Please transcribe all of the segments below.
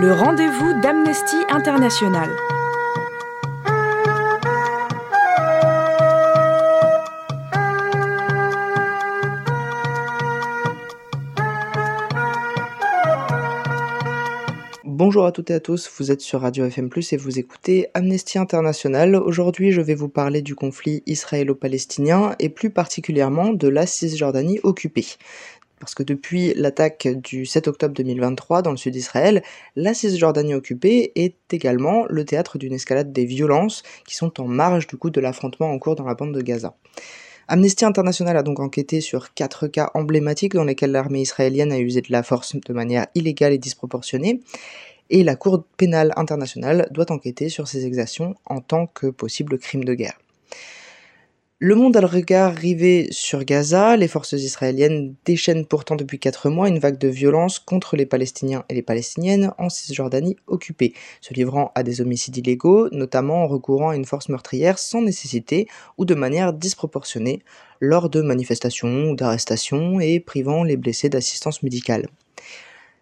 le rendez-vous d'Amnesty International. Bonjour à toutes et à tous, vous êtes sur Radio FM et vous écoutez Amnesty International. Aujourd'hui, je vais vous parler du conflit israélo-palestinien et plus particulièrement de la Cisjordanie occupée. Parce que depuis l'attaque du 7 octobre 2023 dans le sud d'Israël, la Cisjordanie occupée est également le théâtre d'une escalade des violences qui sont en marge du coup de l'affrontement en cours dans la bande de Gaza. Amnesty International a donc enquêté sur quatre cas emblématiques dans lesquels l'armée israélienne a usé de la force de manière illégale et disproportionnée, et la Cour pénale internationale doit enquêter sur ces exactions en tant que possible crime de guerre. Le monde a le regard rivé sur Gaza, les forces israéliennes déchaînent pourtant depuis 4 mois une vague de violence contre les Palestiniens et les Palestiniennes en Cisjordanie occupée, se livrant à des homicides illégaux, notamment en recourant à une force meurtrière sans nécessité ou de manière disproportionnée lors de manifestations ou d'arrestations et privant les blessés d'assistance médicale.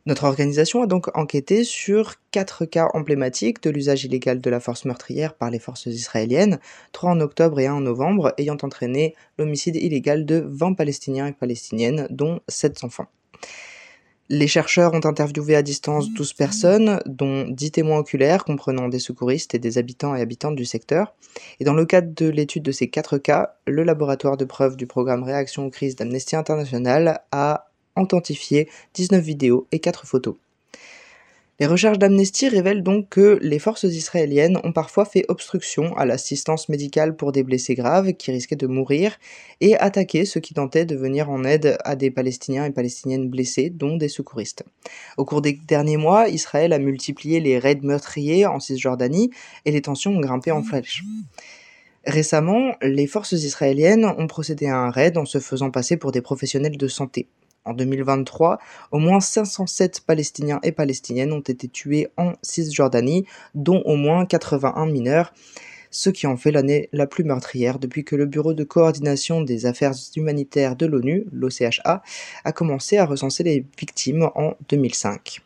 Notre organisation a donc enquêté sur quatre cas emblématiques de l'usage illégal de la force meurtrière par les forces israéliennes, trois en octobre et un en novembre, ayant entraîné l'homicide illégal de 20 Palestiniens et Palestiniennes, dont 7 enfants. Les chercheurs ont interviewé à distance 12 personnes, dont 10 témoins oculaires comprenant des secouristes et des habitants et habitantes du secteur. Et dans le cadre de l'étude de ces quatre cas, le laboratoire de preuves du programme Réaction aux crises d'Amnesty International a authentifié 19 vidéos et 4 photos. Les recherches d'Amnesty révèlent donc que les forces israéliennes ont parfois fait obstruction à l'assistance médicale pour des blessés graves qui risquaient de mourir et attaqué ceux qui tentaient de venir en aide à des Palestiniens et Palestiniennes blessés, dont des secouristes. Au cours des derniers mois, Israël a multiplié les raids meurtriers en Cisjordanie et les tensions ont grimpé en flèche. Récemment, les forces israéliennes ont procédé à un raid en se faisant passer pour des professionnels de santé. En 2023, au moins 507 Palestiniens et Palestiniennes ont été tués en Cisjordanie, dont au moins 81 mineurs, ce qui en fait l'année la plus meurtrière depuis que le Bureau de coordination des affaires humanitaires de l'ONU, l'OCHA, a commencé à recenser les victimes en 2005.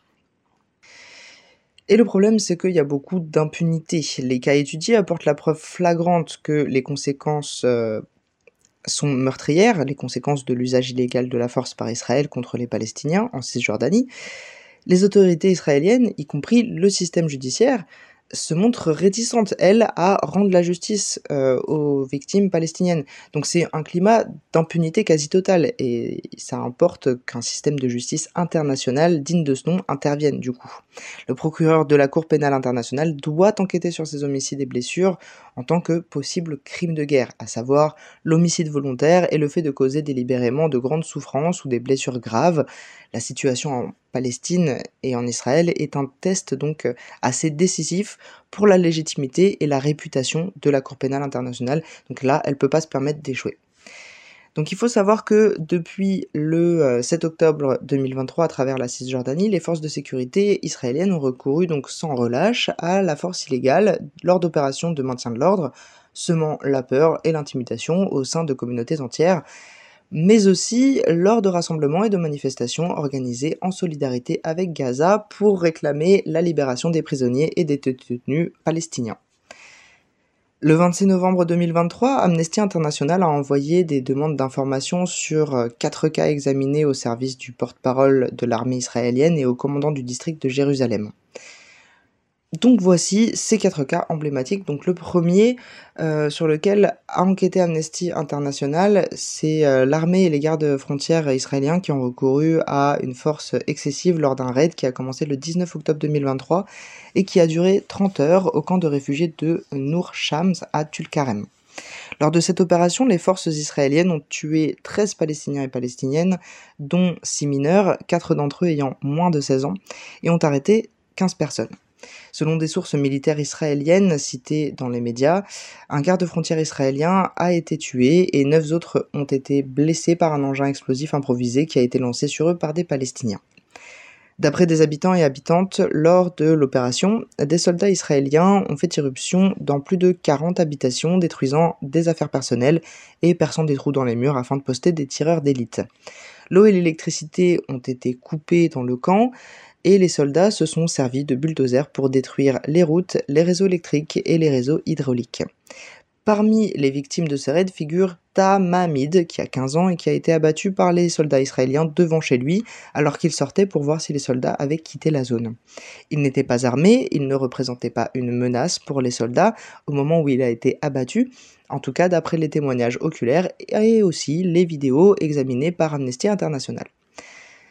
Et le problème, c'est qu'il y a beaucoup d'impunité. Les cas étudiés apportent la preuve flagrante que les conséquences euh, sont meurtrières, les conséquences de l'usage illégal de la force par Israël contre les Palestiniens en Cisjordanie, les autorités israéliennes, y compris le système judiciaire, se montre réticente, elle, à rendre la justice euh, aux victimes palestiniennes. Donc c'est un climat d'impunité quasi totale, et ça importe qu'un système de justice international digne de ce nom intervienne du coup. Le procureur de la Cour pénale internationale doit enquêter sur ces homicides et blessures en tant que possible crime de guerre, à savoir l'homicide volontaire et le fait de causer délibérément de grandes souffrances ou des blessures graves. La situation en Palestine et en Israël est un test donc assez décisif pour la légitimité et la réputation de la Cour pénale internationale. Donc là, elle ne peut pas se permettre d'échouer. Donc il faut savoir que depuis le 7 euh, octobre 2023, à travers la Cisjordanie, les forces de sécurité israéliennes ont recouru donc sans relâche à la force illégale lors d'opérations de maintien de l'ordre, semant la peur et l'intimidation au sein de communautés entières, mais aussi lors de rassemblements et de manifestations organisées en solidarité avec Gaza pour réclamer la libération des prisonniers et des détenus palestiniens. Le 26 novembre 2023, Amnesty International a envoyé des demandes d'informations sur euh, quatre cas examinés au service du porte-parole de l'armée israélienne et au commandant du district de Jérusalem. Donc voici ces quatre cas emblématiques. Donc le premier euh, sur lequel a enquêté Amnesty International, c'est euh, l'armée et les gardes frontières israéliens qui ont recouru à une force excessive lors d'un raid qui a commencé le 19 octobre 2023 et qui a duré 30 heures au camp de réfugiés de Nour Shams à Tulkarem. Lors de cette opération, les forces israéliennes ont tué 13 Palestiniens et Palestiniennes, dont 6 mineurs, 4 d'entre eux ayant moins de 16 ans, et ont arrêté 15 personnes. Selon des sources militaires israéliennes citées dans les médias, un garde-frontière israélien a été tué et neuf autres ont été blessés par un engin explosif improvisé qui a été lancé sur eux par des Palestiniens. D'après des habitants et habitantes, lors de l'opération, des soldats israéliens ont fait irruption dans plus de 40 habitations, détruisant des affaires personnelles et perçant des trous dans les murs afin de poster des tireurs d'élite. L'eau et l'électricité ont été coupées dans le camp et les soldats se sont servis de bulldozers pour détruire les routes, les réseaux électriques et les réseaux hydrauliques. Parmi les victimes de ce raid figure Ta Mahmid, qui a 15 ans et qui a été abattu par les soldats israéliens devant chez lui, alors qu'il sortait pour voir si les soldats avaient quitté la zone. Il n'était pas armé, il ne représentait pas une menace pour les soldats au moment où il a été abattu, en tout cas d'après les témoignages oculaires et aussi les vidéos examinées par Amnesty International.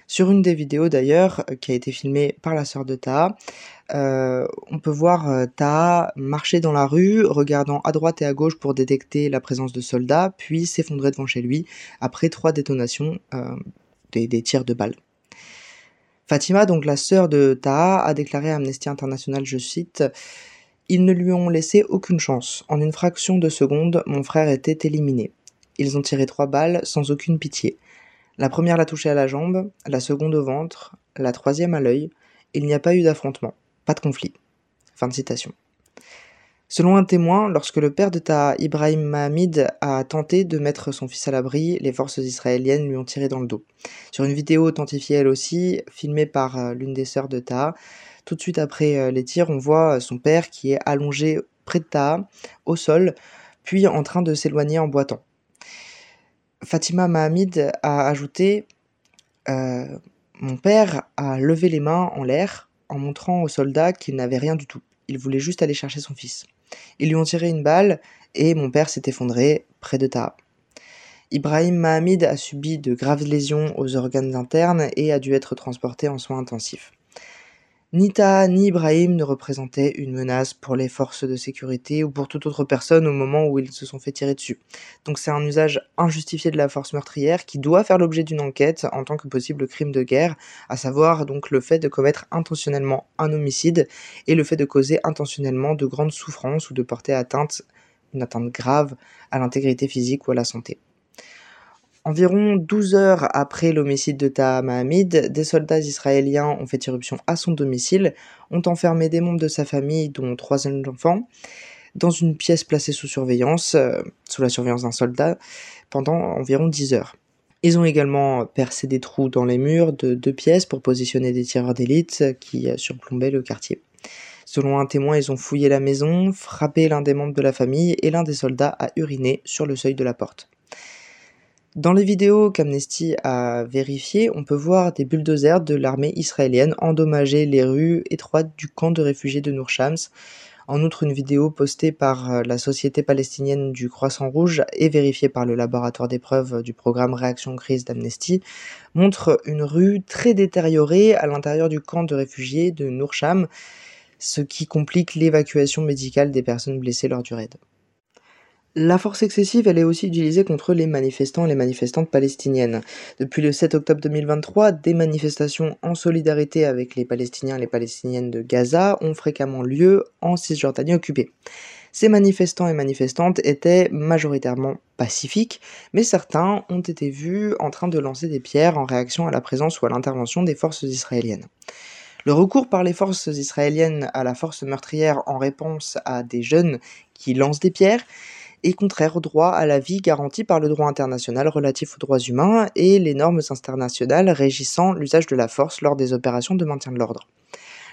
Sur une des vidéos d'ailleurs, euh, qui a été filmée par la sœur de Taha, euh, on peut voir euh, Taha marcher dans la rue, regardant à droite et à gauche pour détecter la présence de soldats, puis s'effondrer devant chez lui après trois détonations des, tirs de balles. Fatima, donc la sœur de Taha, a déclaré à Amnesty International, je cite, Ils ne lui ont laissé aucune chance. En une fraction de seconde, mon frère était éliminé. Ils ont tiré trois balles sans aucune pitié. La première l'a touché à la jambe, la seconde au ventre, la troisième à l'œil. Il n'y a pas eu d'affrontement, pas de conflit. Fin de citation. Selon un témoin, lorsque le père de Taha, Ibrahim Mahamid, a tenté de mettre son fils à l'abri, les forces israéliennes lui ont tiré dans le dos. Sur une vidéo authentifiée elle aussi, filmée par euh, l'une des sœurs de Taha, tout de suite après euh, les tirs, on voit son père qui est allongé près de Taha, au sol, puis en train de s'éloigner en boitant. Fatima Mahamid a ajouté euh, Mon père a levé les mains en l'air en montrant aux soldats qu'il n'avait rien du tout. Il voulait juste aller chercher son fils. Ils lui ont tiré une balle et mon père s'est effondré près de Taha. Ibrahim Mahamid a subi de graves lésions aux organes internes et a dû être transporté en soins intensifs. Ni Taha ni Ibrahim ne représentaient une menace pour les forces de sécurité ou pour toute autre personne au moment où ils se sont fait tirer dessus. Donc c'est un usage injustifié de la force meurtrière qui doit faire l'objet d'une enquête en tant que possible crime de guerre, à savoir donc le fait de commettre intentionnellement un homicide et le fait de causer intentionnellement de grandes souffrances ou de porter atteinte, une atteinte grave à l'intégrité physique ou à la santé. Environ 12 heures après l'homicide de Taha Mahamid, des soldats israéliens ont fait irruption à son domicile, ont enfermé des membres de sa famille, dont trois enfants, dans une pièce placée sous surveillance, euh, sous la surveillance d'un soldat, pendant environ 10 heures. Ils ont également percé des trous dans les murs de deux pièces pour positionner des tireurs d'élite qui surplombaient le quartier. Selon un témoin, ils ont fouillé la maison, frappé l'un des membres de la famille et l'un des soldats a uriné sur le seuil de la porte. Dans les vidéos qu'Amnesty a vérifiées, on peut voir des bulldozers de l'armée israélienne endommager les rues étroites du camp de réfugiés de Nour Shams. En outre, une vidéo postée par euh, la Société palestinienne du Croissant Rouge et vérifiée par le laboratoire d'épreuves du programme Réaction Crise d'Amnesty montre une rue très détériorée à l'intérieur du camp de réfugiés de Nour Shams, ce qui complique l'évacuation médicale des personnes blessées lors du raid. La force excessive, elle est aussi utilisée contre les manifestants et les manifestantes palestiniennes. Depuis le 7 octobre 2023, des manifestations en solidarité avec les Palestiniens et les Palestiniennes de Gaza ont fréquemment lieu en Cisjordanie occupée. Ces manifestants et manifestantes étaient majoritairement pacifiques, mais certains ont été vus en train de lancer des pierres en réaction à la présence ou à l'intervention des forces israéliennes. Le recours par les forces israéliennes à la force meurtrière en réponse à des jeunes qui lancent des pierres est contraire au droit à la vie garanti par le droit international relatif aux droits humains et les normes internationales régissant l'usage de la force lors des opérations de maintien de l'ordre.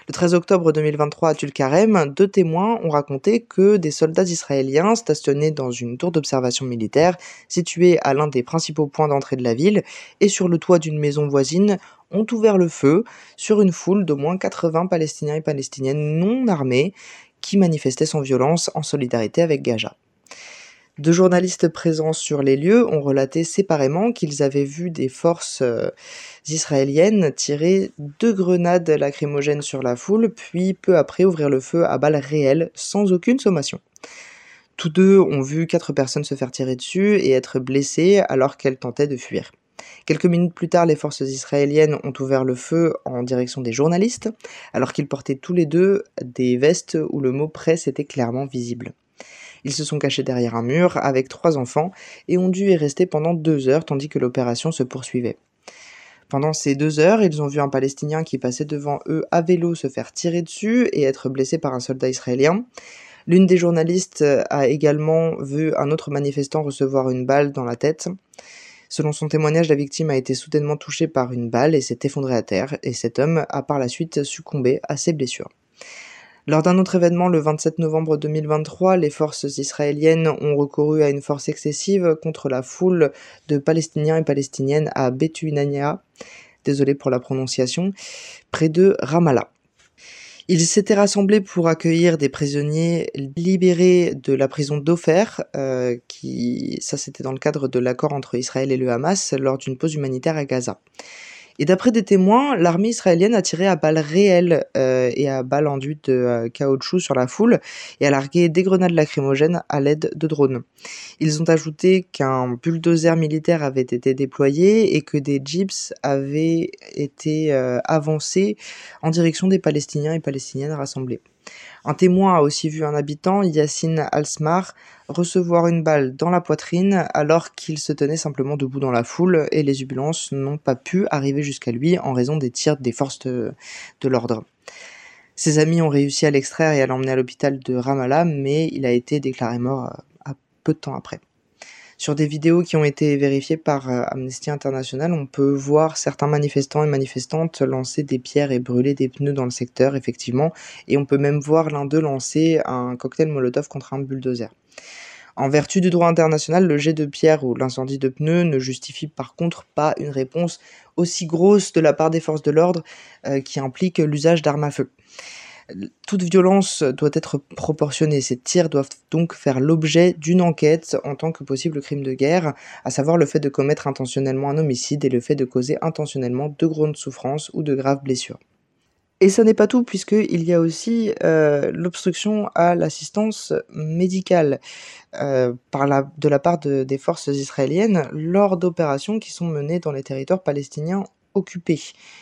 Le 13 octobre 2023 à Tulkarem, deux témoins ont raconté que des soldats israéliens stationnés dans une tour d'observation militaire située à l'un des principaux points d'entrée de la ville et sur le toit d'une maison voisine ont ouvert le feu sur une foule d'au moins 80 Palestiniens et Palestiniennes non armés qui manifestaient sans violence en solidarité avec Gaza. Deux journalistes présents sur les lieux ont relaté séparément qu'ils avaient vu des forces euh, israéliennes tirer deux grenades lacrymogènes sur la foule, puis peu après ouvrir le feu à balles réelles, sans aucune sommation. Tous deux ont vu quatre personnes se faire tirer dessus et être blessées alors qu'elles tentaient de fuir. Quelques minutes plus tard, les forces israéliennes ont ouvert le feu en direction des journalistes, alors qu'ils portaient tous les deux des vestes où le mot presse était clairement visible. Ils se sont cachés derrière un mur avec trois enfants et ont dû y rester pendant deux heures tandis que l'opération se poursuivait. Pendant ces deux heures, ils ont vu un Palestinien qui passait devant eux à vélo se faire tirer dessus et être blessé par un soldat israélien. L'une des journalistes a également vu un autre manifestant recevoir une balle dans la tête. Selon son témoignage, la victime a été soudainement touchée par une balle et s'est effondrée à terre, et cet homme a par la suite succombé à ses blessures. Lors d'un autre événement, le 27 novembre 2023, les forces israéliennes ont recouru à une force excessive contre la foule de Palestiniens et Palestiniennes à Betunania, désolé pour la prononciation, près de Ramallah. Ils s'étaient rassemblés pour accueillir des prisonniers libérés de la prison d'Ofer, euh, qui, ça c'était dans le cadre de l'accord entre Israël et le Hamas lors d'une pause humanitaire à Gaza. Et d'après des témoins, l'armée israélienne a tiré à balles réelles euh, et à balles enduites de euh, caoutchouc sur la foule et a largué des grenades lacrymogènes à l'aide de drones. Ils ont ajouté qu'un bulldozer militaire avait été déployé et que des jeeps avaient été euh, avancés en direction des Palestiniens et Palestiniennes rassemblés. Un témoin a aussi vu un habitant, Yassine Alsmar, recevoir une balle dans la poitrine alors qu'il se tenait simplement debout dans la foule et les ambulances n'ont pas pu arriver jusqu'à lui en raison des tirs des forces de, l'ordre. Ses amis ont réussi à l'extraire et à l'emmener à l'hôpital de Ramallah, mais il a été déclaré mort euh, peu de temps après. Sur des vidéos qui ont été vérifiées par euh, Amnesty International, on peut voir certains manifestants et manifestantes lancer des pierres et brûler des pneus dans le secteur, effectivement, et on peut même voir l'un d'eux lancer un cocktail Molotov contre un bulldozer. En vertu du droit international, le jet de pierre ou l'incendie de pneus ne justifie par contre pas une réponse aussi grosse de la part des forces de l'ordre euh, qui implique l'usage d'armes à feu. Toute violence doit être proportionnée. Ces tirs doivent donc faire l'objet d'une enquête en tant que possible crime de guerre, à savoir le fait de commettre intentionnellement un homicide et le fait de causer intentionnellement de grandes souffrances ou de graves blessures. Et ça n'est pas tout, puisqu'il y a aussi euh, l'obstruction à l'assistance médicale euh, de la part des forces israéliennes lors d'opérations qui sont menées dans les territoires palestiniens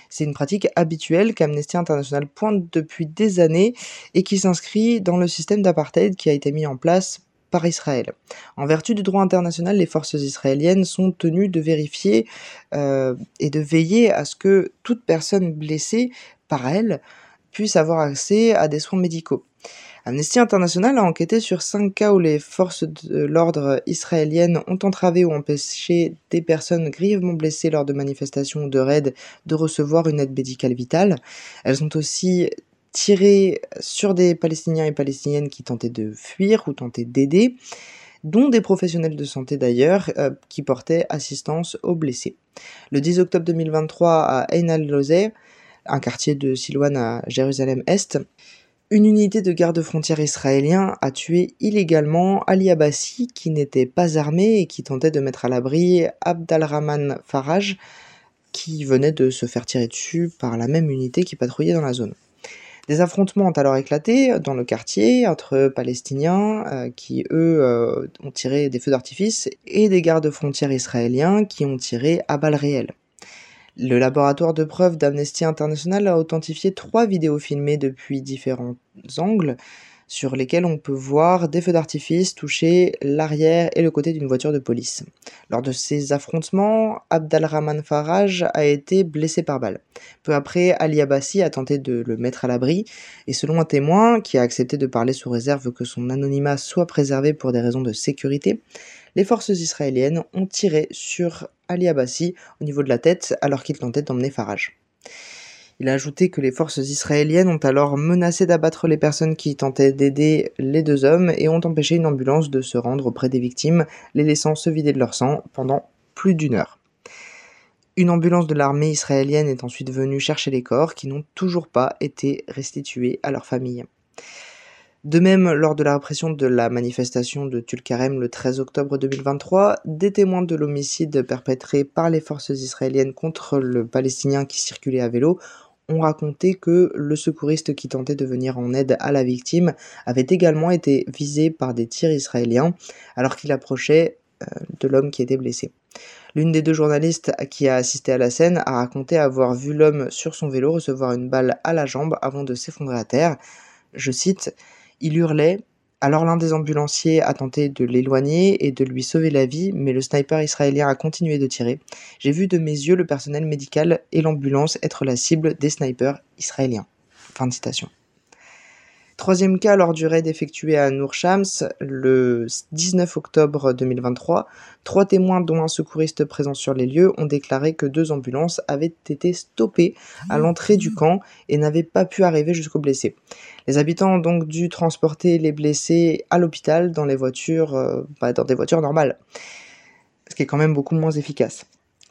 C'est une pratique habituelle qu'Amnesty International pointe depuis des années et qui s'inscrit dans le système d'apartheid qui a été mis en place par Israël. En vertu du droit international, les forces israéliennes sont tenues de vérifier euh, et de veiller à ce que toute personne blessée par elles puisse avoir accès à des soins médicaux. Amnesty International a enquêté sur cinq cas où les forces de l'ordre israéliennes ont entravé ou empêché des personnes grièvement blessées lors de manifestations ou de raids de recevoir une aide médicale vitale. Elles ont aussi tiré sur des Palestiniens et Palestiniennes qui tentaient de fuir ou tentaient d'aider dont des professionnels de santé d'ailleurs, euh, qui portaient assistance aux blessés. Le 10 octobre 2023, à Ein al-Lozeh, un quartier de Silouane à Jérusalem-Est, une unité de garde-frontières israélien a tué illégalement Ali Abbasi qui n'était pas armé et qui tentait de mettre à l'abri Abdalrahman Faraj qui venait de se faire tirer dessus par la même unité qui patrouillait dans la zone. Des affrontements ont alors éclaté dans le quartier entre Palestiniens euh, qui, eux, euh, ont tiré des feux d'artifice et des gardes-frontières israéliens qui ont tiré à balles réelles. Le laboratoire de preuves d'Amnesty International a authentifié trois vidéos filmées depuis différents angles sur lesquelles on peut voir des feux d'artifice toucher l'arrière et le côté d'une voiture de police. Lors de ces affrontements, Abdalrahman Faraj a été blessé par balle. Peu après, Ali Abbasi a tenté de le mettre à l'abri, et selon un témoin qui a accepté de parler sous réserve que son anonymat soit préservé pour des raisons de sécurité, les forces israéliennes ont tiré sur Ali Abbasi au niveau de la tête alors qu'il tentait d'emmener Farage. Il a ajouté que les forces israéliennes ont alors menacé d'abattre les personnes qui tentaient d'aider les deux hommes et ont empêché une ambulance de se rendre auprès des victimes, les laissant se vider de leur sang pendant plus d'une heure. Une ambulance de l'armée israélienne est ensuite venue chercher les corps qui n'ont toujours pas été restitués à leurs familles. De même, lors de la répression de la manifestation de Tulkarem le 13 octobre 2023, des témoins de l'homicide perpétré par les forces israéliennes contre le Palestinien qui circulait à vélo ont raconté que le secouriste qui tentait de venir en aide à la victime avait également été visé par des tirs israéliens alors qu'il approchait euh, de l'homme qui était blessé. L'une des deux journalistes qui a assisté à la scène a raconté avoir vu l'homme sur son vélo recevoir une balle à la jambe avant de s'effondrer à terre. Je cite il hurlait, alors l'un des ambulanciers a tenté de l'éloigner et de lui sauver la vie, mais le sniper israélien a continué de tirer. J'ai vu de mes yeux le personnel médical et l'ambulance être la cible des snipers israéliens. Fin de citation. Troisième cas, lors du raid effectué à Nour Shams le 19 octobre 2023, trois témoins dont un secouriste présent sur les lieux ont déclaré que deux ambulances avaient été stoppées à l'entrée du camp et n'avaient pas pu arriver jusqu'aux blessés. Les habitants ont donc dû transporter les blessés à l'hôpital dans euh, bah, dans des voitures normales, ce qui est quand même beaucoup moins efficace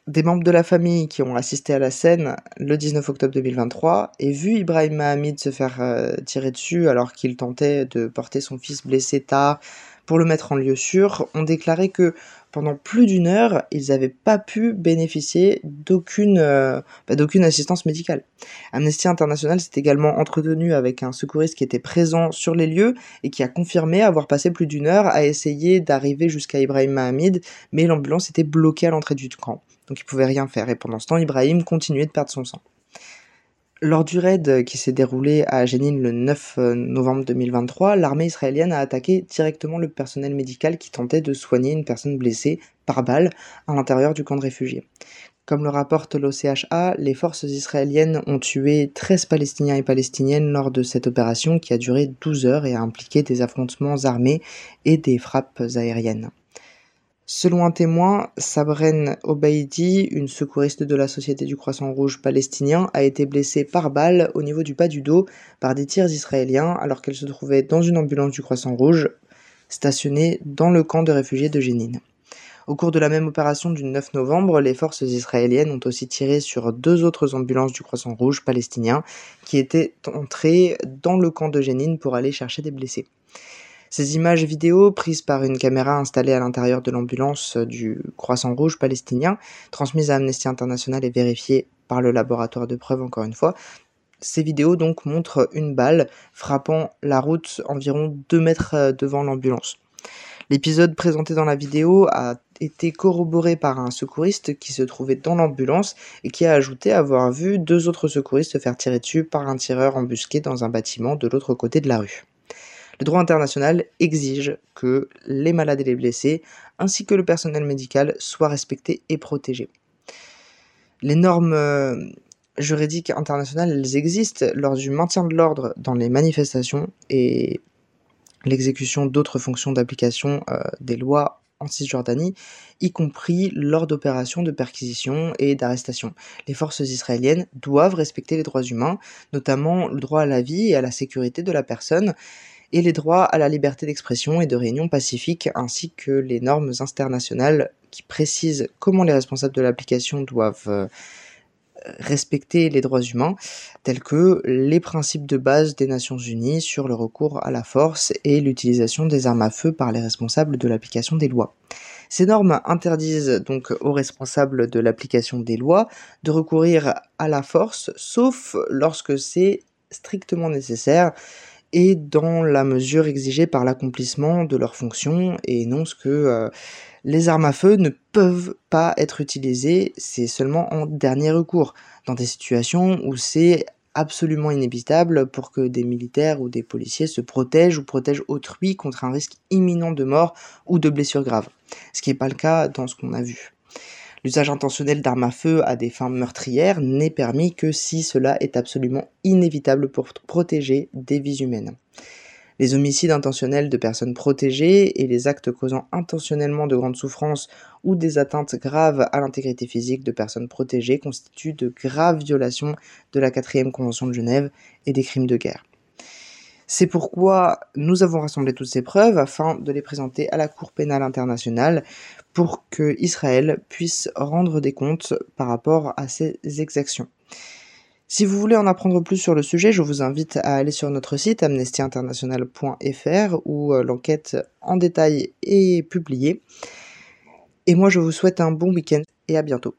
des membres de la famille qui ont assisté à la scène le 19 octobre 2023 et vu Ibrahim Mahamid se faire euh, tirer dessus alors qu'il tentait de porter son fils blessé tard pour le mettre en lieu sûr, ont déclaré que pendant plus d'une heure, ils n'avaient pas pu bénéficier d'aucune euh, bah, d'aucune assistance médicale. Amnesty International s'est également entretenu avec un secouriste qui était présent sur les lieux et qui a confirmé avoir passé plus d'une heure à essayer d'arriver jusqu'à Ibrahim Mahamid, mais l'ambulance était bloquée à l'entrée du camp donc il pouvait rien faire. Et pendant ce temps, Ibrahim continuait de perdre son sang. Lors du raid qui s'est déroulé à Jenin le 9 euh, novembre 2023, l'armée israélienne a attaqué directement le personnel médical qui tentait de soigner une personne blessée par balle à l'intérieur du camp de réfugiés. Comme le rapporte l'OCHA, les forces israéliennes ont tué 13 Palestiniens et Palestiniennes lors de cette opération qui a duré 12 heures et a impliqué des affrontements armés et des frappes aériennes. Selon un témoin, Sabren Obeidi, une secouriste de la Société du Croissant Rouge palestinien, a été blessée par balle au niveau du bas du dos par des tirs israéliens alors qu'elle se trouvait dans une ambulance du Croissant Rouge stationnée dans le camp de réfugiés de Jénine. Au cours de la même opération du 9 novembre, les forces israéliennes ont aussi tiré sur deux autres ambulances du Croissant Rouge palestinien qui étaient entrées dans le camp de Jénine pour aller chercher des blessés. Ces images vidéo, prises par une caméra installée à l'intérieur de l'ambulance du Croissant Rouge palestinien, transmises à Amnesty International et vérifiées par le laboratoire de preuves encore une fois, ces vidéos donc montrent une balle frappant la route environ 2 mètres euh, devant l'ambulance. L'épisode présenté dans la vidéo a été corroboré par un secouriste qui se trouvait dans l'ambulance et qui a ajouté avoir vu deux autres secouristes se faire tirer dessus par un tireur embusqué dans un bâtiment de l'autre côté de la rue. Le droit international exige que les malades et les blessés, ainsi que le personnel médical, soient respectés et protégés. Les normes euh, juridiques internationales, elles existent lors du maintien de l'ordre dans les manifestations et l'exécution d'autres fonctions d'application euh, des lois en Cisjordanie, y compris lors d'opérations de perquisition et d'arrestation. Les forces israéliennes doivent respecter les droits humains, notamment le droit à la vie et à la sécurité de la personne, et les droits à la liberté d'expression et de réunion pacifique, ainsi que les normes internationales qui précisent comment les responsables de l'application doivent euh, respecter les droits humains, tels que les principes de base des Nations Unies sur le recours à la force et l'utilisation des armes à feu par les responsables de l'application des lois. Ces normes interdisent donc aux responsables de l'application des lois de recourir à la force, sauf lorsque c'est strictement nécessaire, et dans la mesure exigée par l'accomplissement de leurs fonctions et énonce que euh, les armes à feu ne peuvent pas être utilisées, c'est seulement en dernier recours, dans des situations où c'est absolument inévitable pour que des militaires ou des policiers se protègent ou protègent autrui contre un risque imminent de mort ou de blessure grave. Ce qui n'est pas le cas dans ce qu'on a vu. L'usage intentionnel d'armes à feu à des fins meurtrières n'est permis que si cela est absolument inévitable pour protéger des vies humaines. Les homicides intentionnels de personnes protégées et les actes causant intentionnellement de grandes souffrances ou des atteintes graves à l'intégrité physique de personnes protégées constituent de graves violations de la 4 Convention de Genève et des crimes de guerre. C'est pourquoi nous avons rassemblé toutes ces preuves afin de les présenter à la Cour pénale internationale pour que Israël puisse rendre des comptes par rapport à ces exactions. Si vous voulez en apprendre plus sur le sujet, je vous invite à aller sur notre site amnestyinternational.fr où euh, l'enquête en détail est publiée. Et moi je vous souhaite un bon week-end et à bientôt.